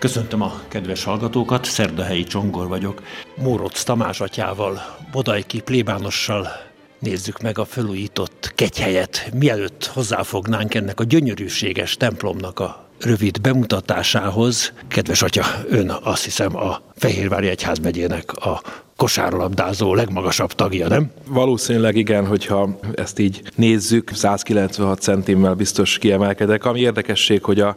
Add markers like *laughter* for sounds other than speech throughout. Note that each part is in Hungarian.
Köszöntöm a kedves hallgatókat, Szerdahelyi Csongor vagyok. Móroc Tamás atyával, Bodajki plébánossal nézzük meg a felújított kegyhelyet, mielőtt hozzáfognánk ennek a gyönyörűséges templomnak a rövid bemutatásához. Kedves atya, ön azt hiszem a Fehérvári Egyházmegyének a kosárlabdázó legmagasabb tagja, nem? Valószínűleg igen, hogyha ezt így nézzük, 196 centimmel biztos kiemelkedek. Ami érdekesség, hogy a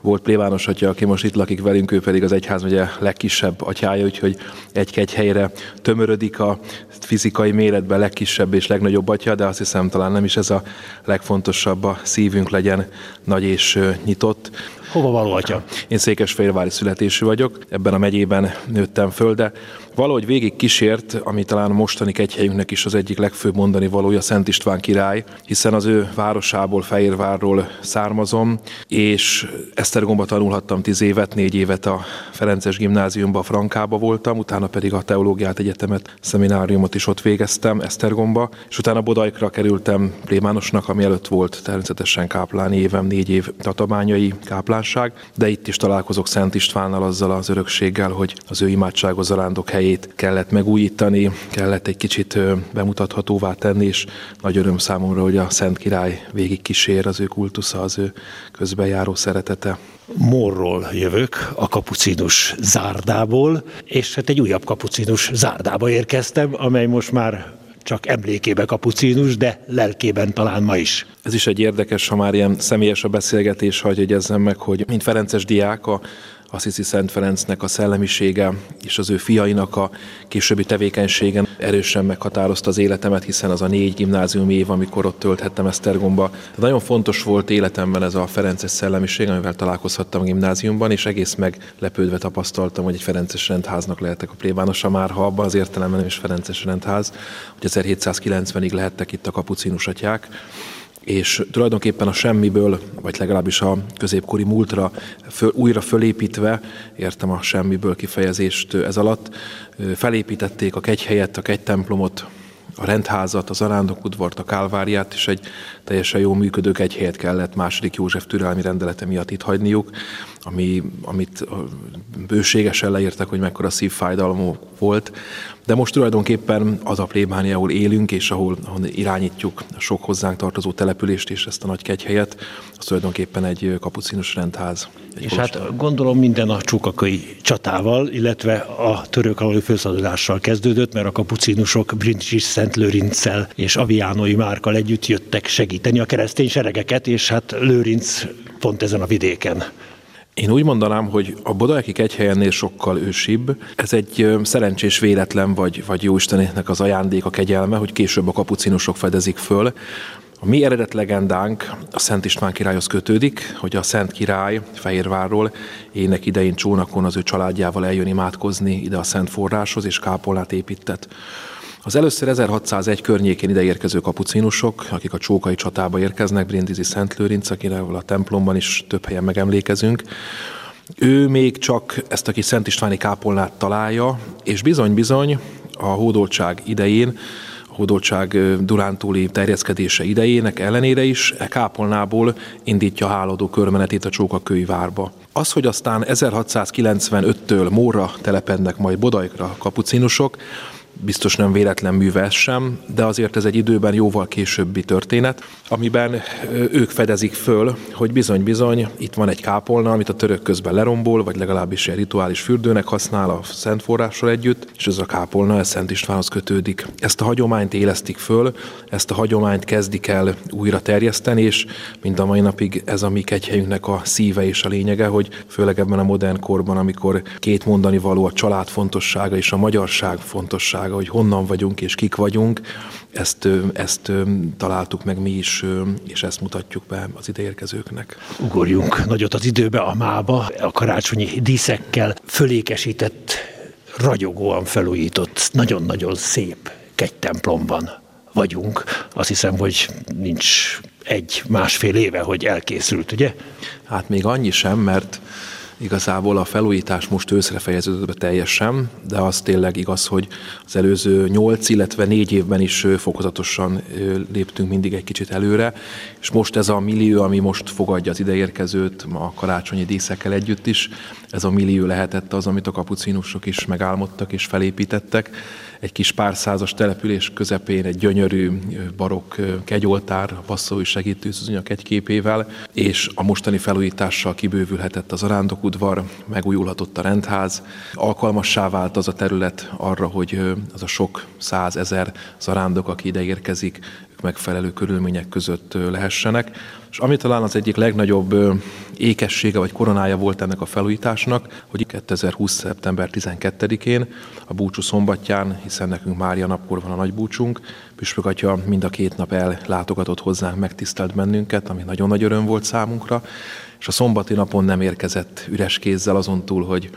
volt plébános atya, aki most itt lakik velünk, ő pedig az egyházmegye legkisebb atyája, úgyhogy egy-egy helyre tömörödik a fizikai méretben legkisebb és legnagyobb atya, de azt hiszem talán nem is ez a legfontosabb, a szívünk legyen nagy és nyitott. Hova való atya? Én Székesfehérvári születésű vagyok, ebben a megyében nőttem föl, de valahogy végig kísért, ami talán a mostani kegyhelyünknek is az egyik legfőbb mondani valója Szent István király, hiszen az ő városából, Fehérvárról származom, és Esztergomba tanulhattam tíz évet, négy évet a Ferences gimnáziumban, Frankába voltam, utána pedig a teológiát egyetemet, szemináriumot is ott végeztem Esztergomba, és utána Bodajkra kerültem plémánosnak, ami előtt volt természetesen kápláni évem, négy év tatabányai káplánság, de itt is találkozok Szent Istvánnal azzal az örökséggel, hogy az ő imádságos zarándok helyét kellett megújítani, kellett egy kicsit bemutathatóvá tenni, és nagy öröm számomra, hogy a Szent Király végig kísér az ő kultusza, az ő közbejáró szeretete. Morról jövök, a kapucinus zárdából, és hát egy újabb kapucinus zárdába érkeztem, amely most már csak emlékébe kapucinus, de lelkében talán ma is. Ez is egy érdekes, ha már ilyen személyes a beszélgetés, hogy jegyezzem meg, hogy mint Ferences diák a Assisi Szent Ferencnek a szellemisége és az ő fiainak a későbbi tevékenységen erősen meghatározta az életemet, hiszen az a négy gimnázium év, amikor ott tölthettem Esztergomba. De nagyon fontos volt életemben ez a Ferences szellemiség, amivel találkozhattam a gimnáziumban, és egész meglepődve tapasztaltam, hogy egy Ferences rendháznak lehetek a plébánosa már, ha abban az értelemben nem is Ferences rendház, hogy 1790-ig lehettek itt a kapucinus atyák és tulajdonképpen a semmiből, vagy legalábbis a középkori múltra föl, újra fölépítve, értem a semmiből kifejezést ez alatt, felépítették a kegyhelyet, a kegytemplomot, a rendházat, az arándokudvart, a kálváriát, és egy teljesen jó működő kegyhelyet kellett második József türelmi rendelete miatt itt hagyniuk, ami, amit bőségesen leírtak, hogy mekkora szívfájdalmú volt. De most tulajdonképpen az a plébánia, ahol élünk, és ahol, ahol irányítjuk sok hozzánk tartozó települést és ezt a nagy kegyhelyet, az tulajdonképpen egy kapucinus rendház. Egy és kolostor. hát gondolom minden a csukakai csatával, illetve a török alói felszadulással kezdődött, mert a kapucinusok Brincsis Szent Lőrinccel és Aviánói Márkal együtt jöttek segíteni a keresztény seregeket, és hát Lőrinc pont ezen a vidéken. Én úgy mondanám, hogy a Bodajki kegyhelyennél sokkal ősibb. Ez egy szerencsés véletlen, vagy, vagy Jóistenének az ajándék, a kegyelme, hogy később a kapucinusok fedezik föl. A mi eredet legendánk a Szent István királyhoz kötődik, hogy a Szent Király Fehérvárról ének idején csónakon az ő családjával eljön imádkozni ide a Szent Forráshoz, és kápolnát épített. Az először 1601 környékén ideérkező kapucinusok, akik a csókai csatába érkeznek, Brindisi Szent Lőrinc, akivel a templomban is több helyen megemlékezünk, ő még csak ezt a kis Szent Istváni kápolnát találja, és bizony-bizony a hódoltság idején a hódoltság Durántúli terjeszkedése idejének ellenére is e kápolnából indítja háladó körmenetét a Csókakői várba. Az, hogy aztán 1695-től Móra telepednek majd Bodajkra kapucinusok, biztos nem véletlen műve sem, de azért ez egy időben jóval későbbi történet, amiben ők fedezik föl, hogy bizony-bizony itt van egy kápolna, amit a török közben lerombol, vagy legalábbis egy rituális fürdőnek használ a Szent Forrással együtt, és ez a kápolna ez Szent Istvánhoz kötődik. Ezt a hagyományt élesztik föl, ezt a hagyományt kezdik el újra terjeszteni, és mind a mai napig ez a mi kegyhelyünknek a szíve és a lényege, hogy főleg ebben a modern korban, amikor két mondani való a család fontossága és a magyarság fontossága, hogy honnan vagyunk és kik vagyunk, ezt, ezt találtuk meg mi is, és ezt mutatjuk be az ideérkezőknek. Ugorjunk nagyot az időbe, a mába, a karácsonyi díszekkel fölékesített, ragyogóan felújított, nagyon-nagyon szép kegytemplomban vagyunk. Azt hiszem, hogy nincs egy másfél éve, hogy elkészült, ugye? Hát még annyi sem, mert Igazából a felújítás most őszre fejeződött be teljesen, de az tényleg igaz, hogy az előző nyolc, illetve négy évben is fokozatosan léptünk mindig egy kicsit előre, és most ez a millió, ami most fogadja az ideérkezőt, a karácsonyi díszekkel együtt is, ez a millió lehetett az, amit a kapucinusok is megálmodtak és felépítettek. Egy kis párszázas település közepén egy gyönyörű barokk kegyoltár, a passzói segítőszűzönyak egy képével, és a mostani felújítással kibővülhetett az arándokudvar, megújulhatott a rendház, alkalmassá vált az a terület arra, hogy az a sok százezer zarándok, aki ide érkezik, megfelelő körülmények között lehessenek. És ami talán az egyik legnagyobb ékessége vagy koronája volt ennek a felújításnak, hogy 2020. szeptember 12-én, a búcsú szombatján, hiszen nekünk Mária napkor van a nagy búcsunk, Püspök Atya mind a két nap ellátogatott hozzánk, megtisztelt bennünket, ami nagyon nagy öröm volt számunkra, és a szombati napon nem érkezett üres kézzel azon túl, hogy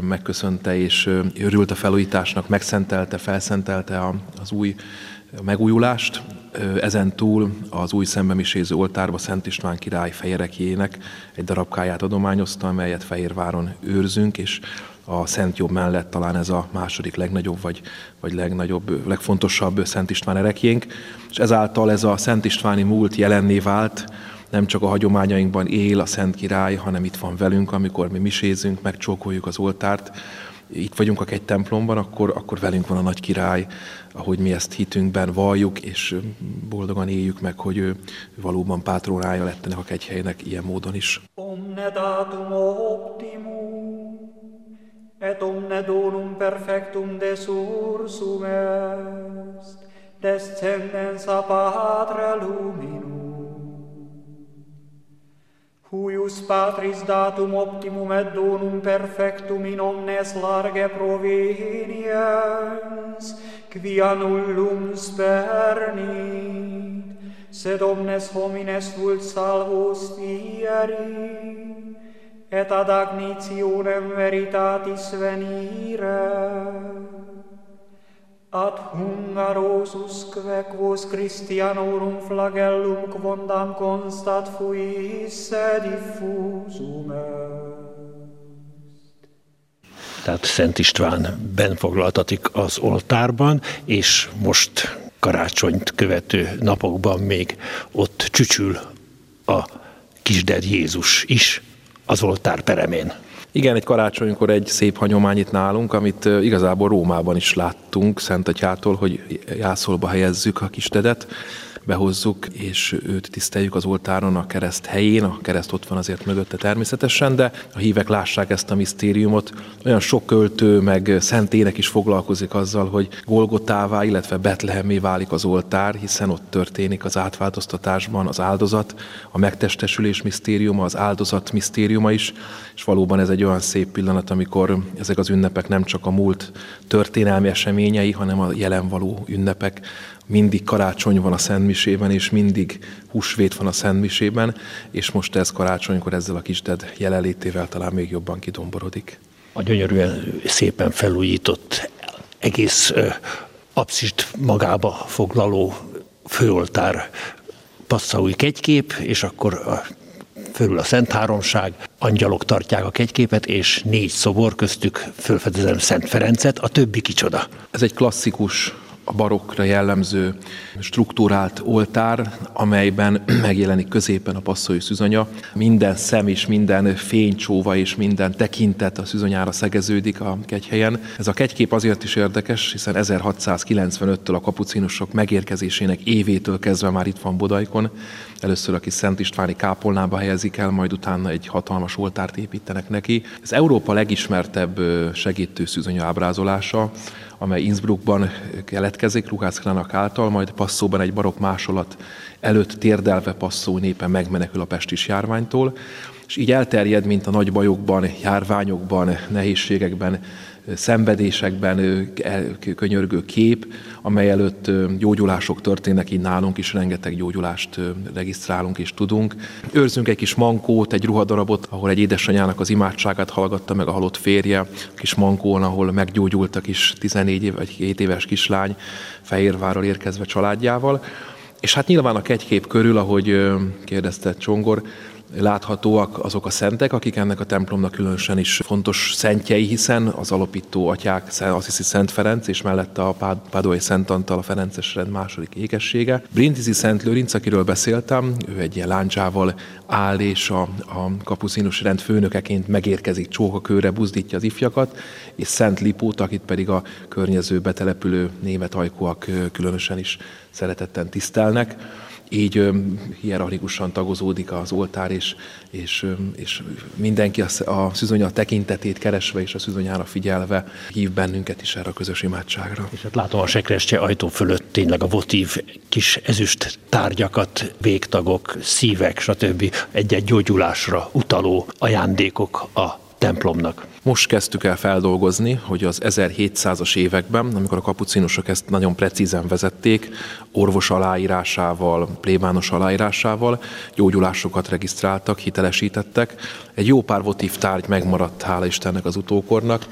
megköszönte és örült a felújításnak, megszentelte, felszentelte az új megújulást. Ezen túl az új szembemiséző oltárba Szent István király fejerekjének egy darabkáját adományozta, amelyet Fehérváron őrzünk, és a Szent Jobb mellett talán ez a második legnagyobb, vagy, vagy legnagyobb, legfontosabb Szent István erekjénk, és ezáltal ez a Szent Istváni múlt jelenné vált, nem csak a hagyományainkban él a Szent Király, hanem itt van velünk, amikor mi misézünk, megcsókoljuk az oltárt, itt vagyunk a egy templomban, akkor, akkor velünk van a nagy király, ahogy mi ezt hitünkben valljuk, és boldogan éljük meg, hogy ő valóban pátronája lett ennek a kegyhelynek ilyen módon is. Omne datum optimum, et omne donum perfectum desursum est, descendens a patre luminum. huius patris datum optimum et donum perfectum in omnes large proveniens, quia nullum spernit, sed omnes homines vult salvos fieri, et ad agnitionem veritatis venire. Ad hungarosusque quos Christianorum flagellum quondam constat fuisse diffusum Tehát Szent István benfoglaltatik az oltárban, és most karácsonyt követő napokban még ott csücsül a kisded Jézus is az oltár peremén. Igen, egy karácsonykor egy szép hagyomány itt nálunk, amit igazából Rómában is láttunk Szent Atyától, hogy jászolba helyezzük a kistedet, behozzuk, és őt tiszteljük az oltáron a kereszt helyén, a kereszt ott van azért mögötte természetesen, de a hívek lássák ezt a misztériumot. Olyan sok költő, meg szentének is foglalkozik azzal, hogy Golgotává, illetve Betlehemé válik az oltár, hiszen ott történik az átváltoztatásban az áldozat, a megtestesülés misztériuma, az áldozat misztériuma is, és valóban ez egy olyan szép pillanat, amikor ezek az ünnepek nem csak a múlt történelmi eseményei, hanem a jelen való ünnepek, mindig karácsony van a Szentmisében, és mindig húsvét van a Szentmisében, és most ez karácsonykor ezzel a kisded jelenlétével talán még jobban kidomborodik. A gyönyörűen szépen felújított, egész abszist magába foglaló főoltár passzaúj kegykép, és akkor a, fölül a Szent Háromság, angyalok tartják a kegyképet, és négy szobor köztük fölfedezem Szent Ferencet, a többi kicsoda. Ez egy klasszikus a barokkra jellemző struktúrált oltár, amelyben *clears throat* megjelenik középen a passzói szüzanya. Minden szem és minden fénycsóva és minden tekintet a szüzanyára szegeződik a kegyhelyen. Ez a kegykép azért is érdekes, hiszen 1695-től a kapucinusok megérkezésének évétől kezdve már itt van Bodajkon. Először a kis Szent Istváni kápolnába helyezik el, majd utána egy hatalmas oltárt építenek neki. Ez Európa legismertebb segítő szüzanya ábrázolása amely Innsbruckban keletkezik Ruhász Krának által, majd passzóban egy barok másolat előtt térdelve passzó népe megmenekül a pestis járványtól, és így elterjed, mint a nagy bajokban, járványokban, nehézségekben szenvedésekben könyörgő kép, amely előtt gyógyulások történnek, így nálunk is rengeteg gyógyulást regisztrálunk és tudunk. Őrzünk egy kis mankót, egy ruhadarabot, ahol egy édesanyának az imádságát hallgatta meg a halott férje, a kis mankón, ahol meggyógyult a kis 14 év, vagy 7 éves kislány Fehérvárral érkezve családjával. És hát nyilván a kegykép körül, ahogy kérdezte Csongor, láthatóak azok a szentek, akik ennek a templomnak különösen is fontos szentjei, hiszen az alapító atyák, Assisi Szent Ferenc, és mellette a Pádói Szent Antal, a Ferences rend második ékessége. Brindisi Szent Lőrinc, akiről beszéltem, ő egy ilyen láncsával áll, és a, a kapucinus rend főnökeként megérkezik csókakőre, buzdítja az ifjakat, és Szent Lipót, akit pedig a környező betelepülő német ajkúak különösen is szeretetten tisztelnek így hierarchikusan tagozódik az oltár, és, és, és mindenki a, a szüzonya tekintetét keresve és a szüzonyára figyelve hív bennünket is erre a közös imádságra. És hát látom a sekrestje ajtó fölött tényleg a votív kis ezüst tárgyakat, végtagok, szívek, stb. egy-egy gyógyulásra utaló ajándékok a templomnak. Most kezdtük el feldolgozni, hogy az 1700-as években, amikor a kapucinusok ezt nagyon precízen vezették, orvos aláírásával, plébános aláírásával gyógyulásokat regisztráltak, hitelesítettek. Egy jó pár votív tárgy megmaradt, hála Istennek az utókornak,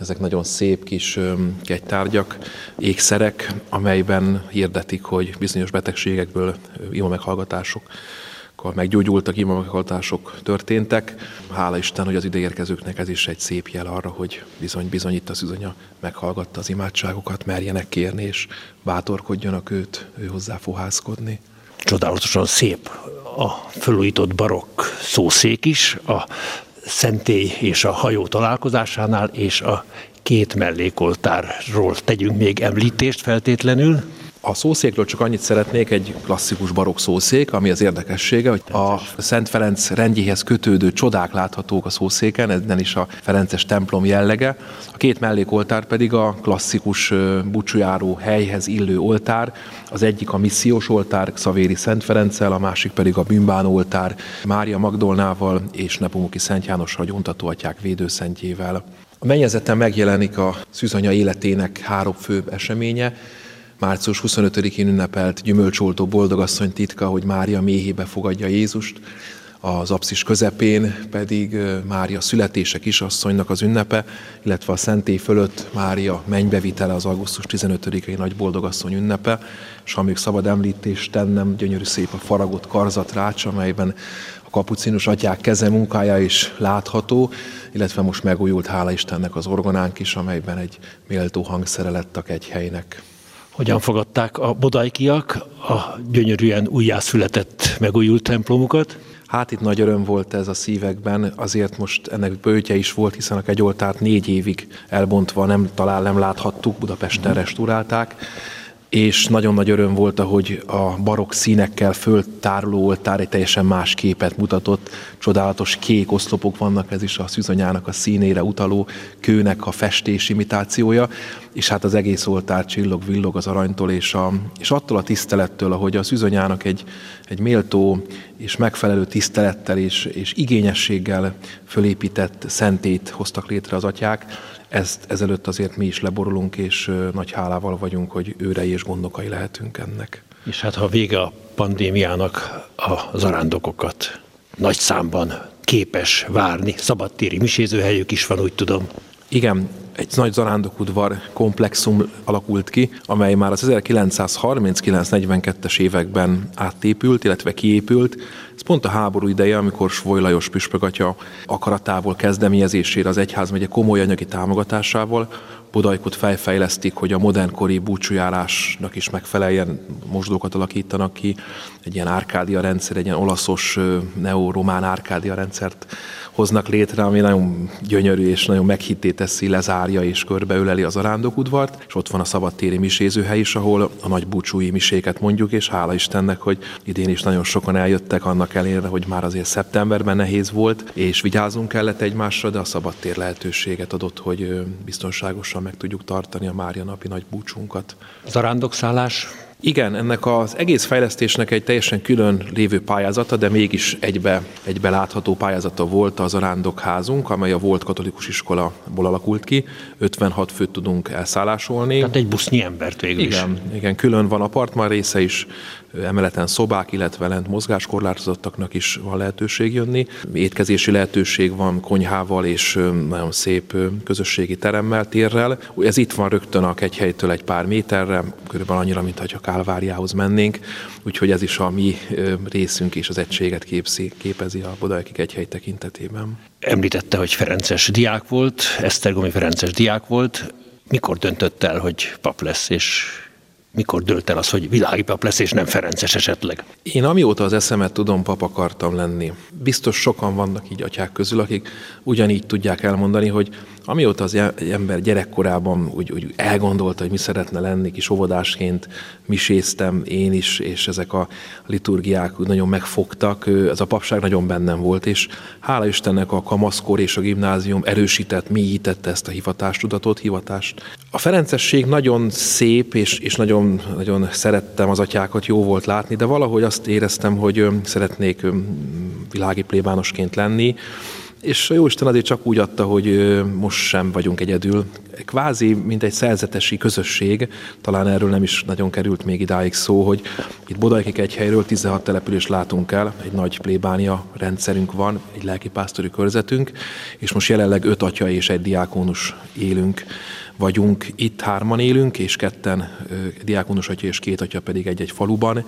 ezek nagyon szép kis kegytárgyak, ékszerek, amelyben hirdetik, hogy bizonyos betegségekből ima meghallgatások akkor meggyógyultak, imameghallgatások történtek. Hála Isten, hogy az ideérkezőknek ez is egy szép jel arra, hogy bizony, bizony itt az üzonya meghallgatta az imádságokat, merjenek kérni, és bátorkodjanak őt, ő hozzá fohászkodni. Csodálatosan szép a felújított barokk szószék is, a szentély és a hajó találkozásánál, és a két mellékoltárról tegyünk még említést feltétlenül. A szószékről csak annyit szeretnék, egy klasszikus barokk szószék, ami az érdekessége, hogy a Szent Ferenc rendjéhez kötődő csodák láthatók a szószéken, ez is a Ferences templom jellege. A két mellékoltár pedig a klasszikus bucsujáró helyhez illő oltár, az egyik a missziós oltár Szavéri Szent Ferenccel, a másik pedig a bűnbánó oltár Mária Magdolnával és Nepomuki Szent János hagyontató atyák védőszentjével. A mennyezeten megjelenik a szűzanya életének három fő eseménye, március 25-én ünnepelt gyümölcsoltó boldogasszony titka, hogy Mária méhébe fogadja Jézust, az apszis közepén pedig Mária születése kisasszonynak az ünnepe, illetve a szentély fölött Mária mennybevitele az augusztus 15-i nagy boldogasszony ünnepe, és ha még szabad említést tennem, gyönyörű szép a faragott karzat rács, amelyben a kapucinus atyák keze munkája is látható, illetve most megújult, hála Istennek az orgonánk is, amelyben egy méltó hangszere lett a kegyhelynek hogyan fogadták a bodajkiak a gyönyörűen újjászületett, megújult templomukat? Hát itt nagy öröm volt ez a szívekben, azért most ennek bőtje is volt, hiszen a kegyoltárt négy évig elbontva nem talál, nem láthattuk, Budapesten restaurálták, és nagyon nagy öröm volt, hogy a barokk színekkel föltáruló oltár egy teljesen más képet mutatott. Csodálatos kék oszlopok vannak, ez is a szűzanyának a színére utaló kőnek a festés imitációja, és hát az egész oltár csillog, villog az aranytól, és, a, és attól a tisztelettől, ahogy a szűzanyának egy, egy méltó és megfelelő tisztelettel és, és igényességgel fölépített szentét hoztak létre az atyák, ezt ezelőtt azért mi is leborulunk, és nagy hálával vagyunk, hogy őrei és gondokai lehetünk ennek. És hát ha vége a pandémiának a zarándokokat nagy számban képes várni, szabadtéri misézőhelyük is van, úgy tudom. Igen, egy nagy zarándokudvar komplexum alakult ki, amely már az 1939-42-es években átépült, illetve kiépült. Ez pont a háború ideje, amikor Svoly Lajos püspögatya akaratával kezdeményezésére az egyházmegye komoly anyagi támogatásával Bodajkot felfejlesztik, hogy a modernkori búcsújárásnak is megfeleljen, mosdókat alakítanak ki, egy ilyen árkádia rendszer, egy ilyen olaszos neoromán árkádia rendszert hoznak létre, ami nagyon gyönyörű és nagyon meghitté teszi, lezárja és körbeöleli az arándokudvart, és ott van a szabadtéri misézőhely is, ahol a nagy búcsúi miséket mondjuk, és hála Istennek, hogy idén is nagyon sokan eljöttek annak ellenére, hogy már azért szeptemberben nehéz volt, és vigyázunk kellett egymásra, de a szabadtér lehetőséget adott, hogy biztonságosan meg tudjuk tartani a Mária napi nagy búcsunkat. Zarándokszálás igen, ennek az egész fejlesztésnek egy teljesen külön lévő pályázata, de mégis egybe, egybe látható pályázata volt az arándokházunk, amely a volt katolikus iskolaból alakult ki. 56 főt tudunk elszállásolni. Tehát egy busznyi embert végül igen, is. Igen, külön van apartman része is, emeleten szobák, illetve lent mozgáskorlátozottaknak is van lehetőség jönni. Étkezési lehetőség van konyhával és nagyon szép közösségi teremmel, térrel. Ez itt van rögtön a kegyhelytől egy pár méterre, körülbelül annyira, mint ha Kálváriához mennénk, úgyhogy ez is a mi részünk és az egységet képzi, képezi a Bodajki kegyhely tekintetében. Említette, hogy Ferences diák volt, Esztergomi Ferences diák volt. Mikor döntött el, hogy pap lesz, és mikor dölt el az, hogy világi pap lesz, és nem Ferences esetleg? Én amióta az eszemet tudom, pap akartam lenni. Biztos sokan vannak így atyák közül, akik ugyanígy tudják elmondani, hogy amióta az ember gyerekkorában úgy, úgy elgondolta, hogy mi szeretne lenni, kis óvodásként miséztem én is, és ezek a liturgiák nagyon megfogtak, ez a papság nagyon bennem volt, és hála Istennek a kamaszkor és a gimnázium erősített, mélyítette ezt a hivatástudatot, hivatást. A Ferencesség nagyon szép, és, és nagyon, nagyon szerettem az atyákat, jó volt látni, de valahogy azt éreztem, hogy szeretnék világi plébánosként lenni, és a Jóisten azért csak úgy adta, hogy most sem vagyunk egyedül. Kvázi, mint egy szerzetesi közösség, talán erről nem is nagyon került még idáig szó, hogy itt Bodajkik egy helyről 16 települést látunk el, egy nagy plébánia rendszerünk van, egy lelkipásztori körzetünk, és most jelenleg öt atya és egy diákónus élünk vagyunk. Itt hárman élünk, és ketten diákonus atya és két atya pedig egy-egy faluban.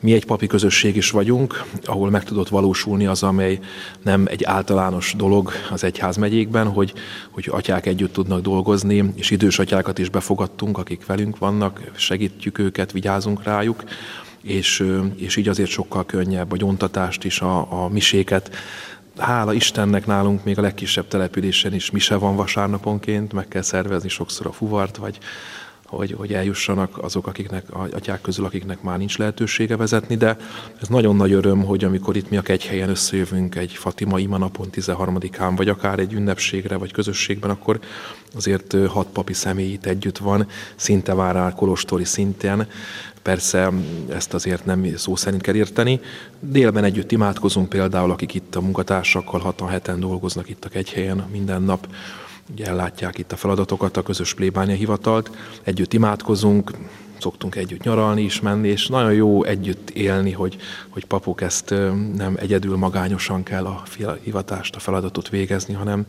Mi egy papi közösség is vagyunk, ahol meg tudott valósulni az, amely nem egy általános dolog az egyház megyékben, hogy, hogy atyák együtt tudnak dolgozni, és idős atyákat is befogadtunk, akik velünk vannak, segítjük őket, vigyázunk rájuk, és, és így azért sokkal könnyebb a gyontatást is, a, a miséket hála Istennek nálunk még a legkisebb településen is mise van vasárnaponként, meg kell szervezni sokszor a fuvart, vagy hogy, hogy eljussanak azok, akiknek, a atyák közül, akiknek már nincs lehetősége vezetni, de ez nagyon nagy öröm, hogy amikor itt mi a helyen összejövünk egy Fatima ima napon 13-án, vagy akár egy ünnepségre, vagy közösségben, akkor azért hat papi személy itt együtt van, szinte várál kolostori szinten, Persze ezt azért nem szó szerint kell érteni. Délben együtt imádkozunk például, akik itt a munkatársakkal hatan heten dolgoznak itt a kegyhelyen minden nap, ugye ellátják itt a feladatokat, a közös plébánia hivatalt, együtt imádkozunk, szoktunk együtt nyaralni is menni, és nagyon jó együtt élni, hogy, hogy papok ezt nem egyedül magányosan kell a hivatást, a feladatot végezni, hanem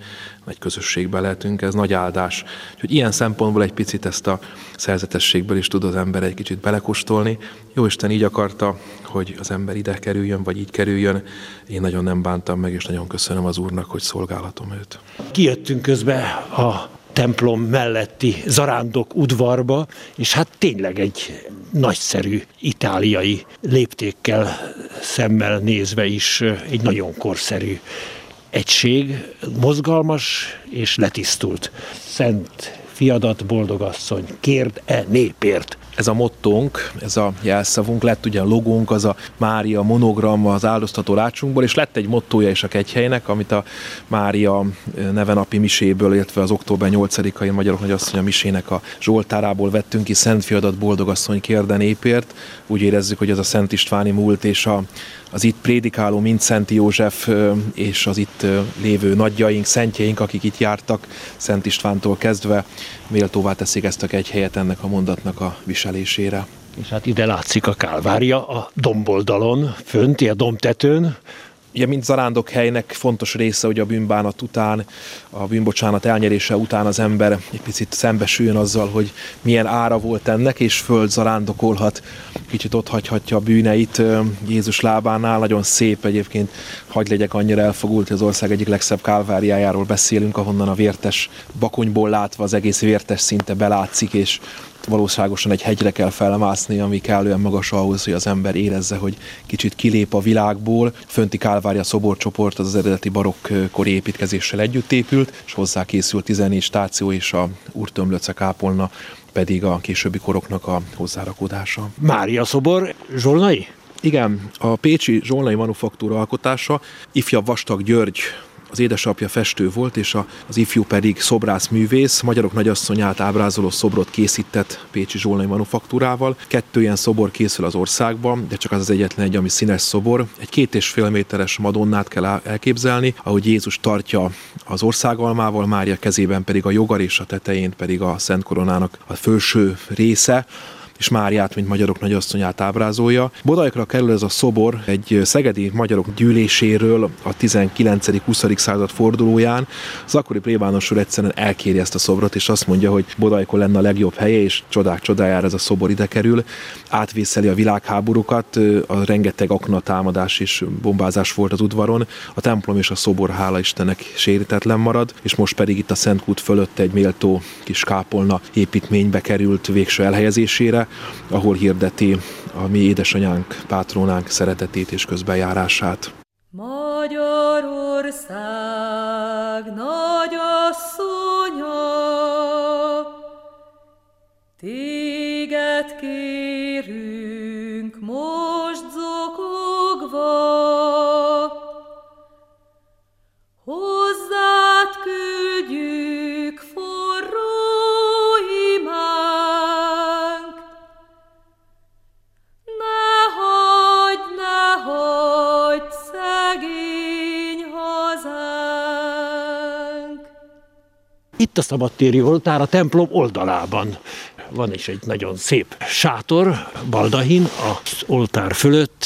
egy közösségben lehetünk, ez nagy áldás. Úgyhogy ilyen szempontból egy picit ezt a szerzetességből is tud az ember egy kicsit belekustolni. Jó Isten így akarta, hogy az ember ide kerüljön, vagy így kerüljön. Én nagyon nem bántam meg, és nagyon köszönöm az Úrnak, hogy szolgálatom őt. Kijöttünk közben a templom melletti zarándok udvarba, és hát tényleg egy nagyszerű itáliai léptékkel szemmel nézve is egy nagyon korszerű egység, mozgalmas és letisztult. Szent fiadat, boldogasszony, kérd-e népért? ez a mottónk, ez a jelszavunk, lett ugye a logónk, az a Mária monogram az áldoztató rácsunkból, és lett egy mottója is a kegyhelynek, amit a Mária nevenapi miséből, illetve az október 8-ai Magyarok Nagyasszony a misének a Zsoltárából vettünk ki, Szent Fiadat Boldogasszony kérde népért. Úgy érezzük, hogy ez a Szent Istváni múlt és a, az itt prédikáló mint Szent József és az itt lévő nagyjaink, szentjeink, akik itt jártak Szent Istvántól kezdve, méltóvá teszik ezt a helyet ennek a mondatnak a viselésére. És hát ide látszik a Kálvária a domboldalon, fönti a domtetőn, Ugye, mint zarándok helynek fontos része, hogy a bűnbánat után, a bűnbocsánat elnyerése után az ember egy picit szembesüljön azzal, hogy milyen ára volt ennek, és föld zarándokolhat, kicsit ott hagyhatja a bűneit Jézus lábánál. Nagyon szép egyébként, hagy legyek annyira elfogult, hogy az ország egyik legszebb kálváriájáról beszélünk, ahonnan a vértes bakonyból látva az egész vértes szinte belátszik, és valóságosan egy hegyre kell felmászni, ami kellően magas ahhoz, hogy az ember érezze, hogy kicsit kilép a világból. Fönti Kálvária szoborcsoport az, az eredeti barokkori építkezéssel együtt épült, és hozzá készült 14 stáció és a Úrtömlöce kápolna pedig a későbbi koroknak a hozzárakódása. Mária szobor, Zsolnai? Igen, a Pécsi Zsolnai Manufaktúra alkotása, ifjabb Vastag György az édesapja festő volt, és a, az ifjú pedig szobrász művész. Magyarok nagyasszonyát ábrázoló szobrot készített Pécsi Zsolnai manufaktúrával. Kettő ilyen szobor készül az országban, de csak az az egyetlen egy, ami színes szobor. Egy két és fél méteres madonnát kell elképzelni, ahogy Jézus tartja az országalmával, Mária kezében pedig a jogar és a tetején pedig a Szent Koronának a felső része és Máriát, mint magyarok nagyasszonyát ábrázolja. Bodajkra kerül ez a szobor egy szegedi magyarok gyűléséről a 19.-20. század fordulóján. Az akkori plébános úr egyszerűen elkéri ezt a szobrot, és azt mondja, hogy Bodajkon lenne a legjobb helye, és csodák csodájára ez a szobor ide kerül. Átvészeli a világháborúkat, a rengeteg akna támadás és bombázás volt az udvaron. A templom és a szobor, hála Istennek, sérítetlen marad, és most pedig itt a Szentkút fölött egy méltó kis kápolna építménybe került végső elhelyezésére, ahol hirdeti a mi édesanyánk, pátrónánk szeretetét és közbenjárását. Magyarország nagy asszonya, téged kérünk Itt a szabadtéri oltár a templom oldalában. Van is egy nagyon szép sátor, baldahin, az oltár fölött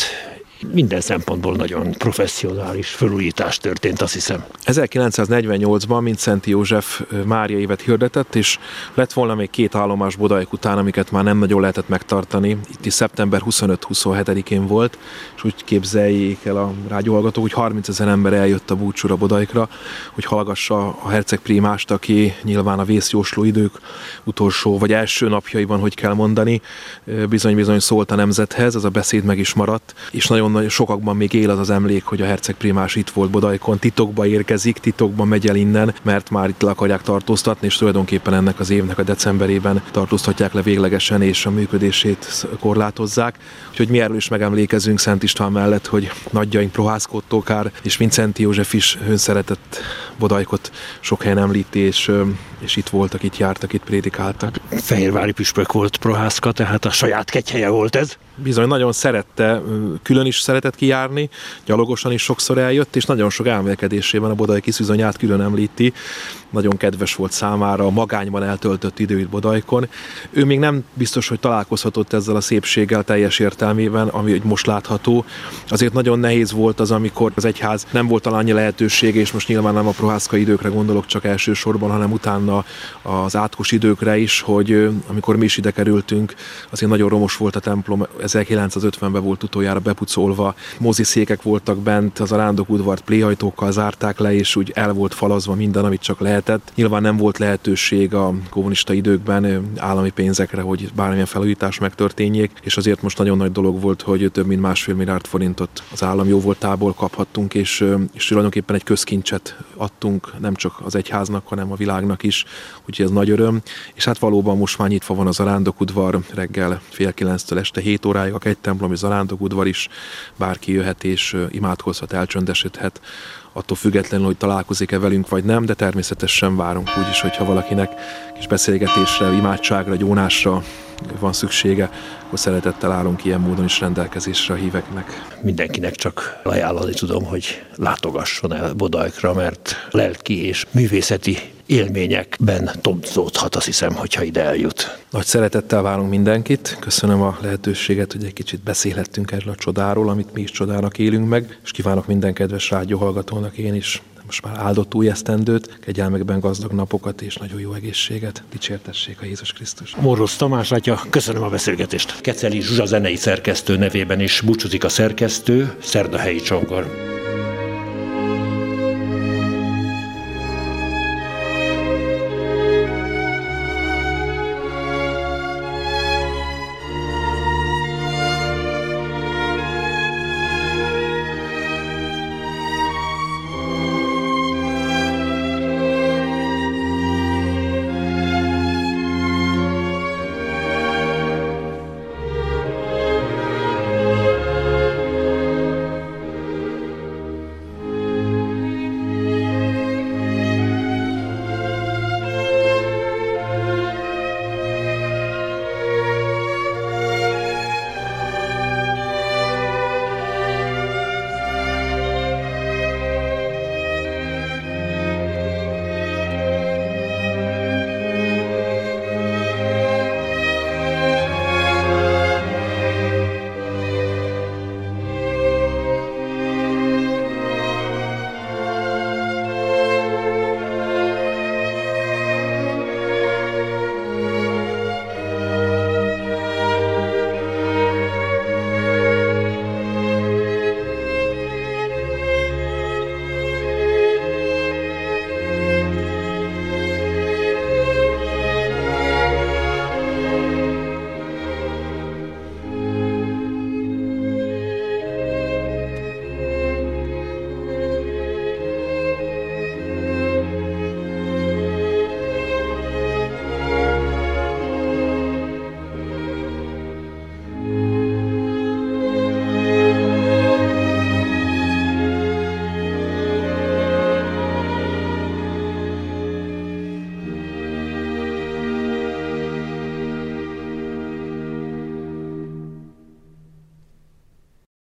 minden szempontból nagyon professzionális felújítás történt, azt hiszem. 1948-ban, mint Szent József Mária évet hirdetett, és lett volna még két állomás Bodajk után, amiket már nem nagyon lehetett megtartani. Itt is szeptember 25-27-én volt, és úgy képzeljék el a rádióhallgatók, hogy 30 ezer ember eljött a búcsúra Bodajkra, hogy hallgassa a herceg primást, aki nyilván a vészjósló idők utolsó vagy első napjaiban, hogy kell mondani, bizony-bizony szólt a nemzethez, ez a beszéd meg is maradt, és nagyon nagyon sokakban még él az az emlék, hogy a herceg primás itt volt Bodajkon, titokba érkezik, titokba megy el innen, mert már itt le akarják tartóztatni, és tulajdonképpen ennek az évnek a decemberében tartóztatják le véglegesen, és a működését korlátozzák. Úgyhogy mi erről is megemlékezünk Szent István mellett, hogy nagyjaink Prohászkó Tókár és Vincenti József is szeretett Bodajkot sok helyen említi, és, és itt voltak, itt jártak, itt prédikáltak. Fehérvári püspök volt Prohászka, tehát a saját kegyhelye volt ez. Bizony, nagyon szerette, külön is szeretett kijárni, gyalogosan is sokszor eljött, és nagyon sok elmélkedésében a Bodai kiszűzonyát külön említi. Nagyon kedves volt számára a magányban eltöltött idő itt Bodajkon. Ő még nem biztos, hogy találkozhatott ezzel a szépséggel teljes értelmében, ami most látható. Azért nagyon nehéz volt az, amikor az egyház nem volt talán annyi lehetősége, és most nyilván nem a prohászka időkre gondolok csak elsősorban, hanem utána az átkos időkre is, hogy amikor mi is ide kerültünk, azért nagyon romos volt a templom, 1950-ben volt utoljára bepucolva, moziszékek voltak bent, az arándok udvart pléhajtókkal zárták le, és úgy el volt falazva minden, amit csak lehetett. Nyilván nem volt lehetőség a kommunista időkben állami pénzekre, hogy bármilyen felújítás megtörténjék, és azért most nagyon nagy dolog volt, hogy több mint másfél milliárd forintot az állam jóvoltából kaphattunk, és, és tulajdonképpen egy közkincset adtunk, nem csak az egyháznak, hanem a világnak is, úgyhogy ez nagy öröm. És hát valóban most már nyitva van az arándokudvar reggel fél kilenctől este 7 óráig, egy templom és arándokudvar is, bárki jöhet és imádkozhat, elcsöndesedhet, attól függetlenül, hogy találkozik-e velünk vagy nem, de természetesen várunk úgy is, hogyha valakinek kis beszélgetésre, imádságra, gyónásra van szüksége, akkor szeretettel állunk ilyen módon is rendelkezésre a híveknek. Mindenkinek csak ajánlani tudom, hogy látogasson el Bodajkra, mert lelki és művészeti élményekben tompzódhat, azt hiszem, hogyha ide eljut. Nagy szeretettel várunk mindenkit. Köszönöm a lehetőséget, hogy egy kicsit beszélhettünk erről a csodáról, amit mi is csodának élünk meg, és kívánok minden kedves rádióhallgatónak én is most már áldott új esztendőt, kegyelmekben gazdag napokat és nagyon jó egészséget. Dicsértessék a Jézus Krisztus. Morosz Tamás atya, köszönöm a beszélgetést. Keceli Zsuzsa zenei szerkesztő nevében is búcsúzik a szerkesztő, Szerdahelyi Csongor.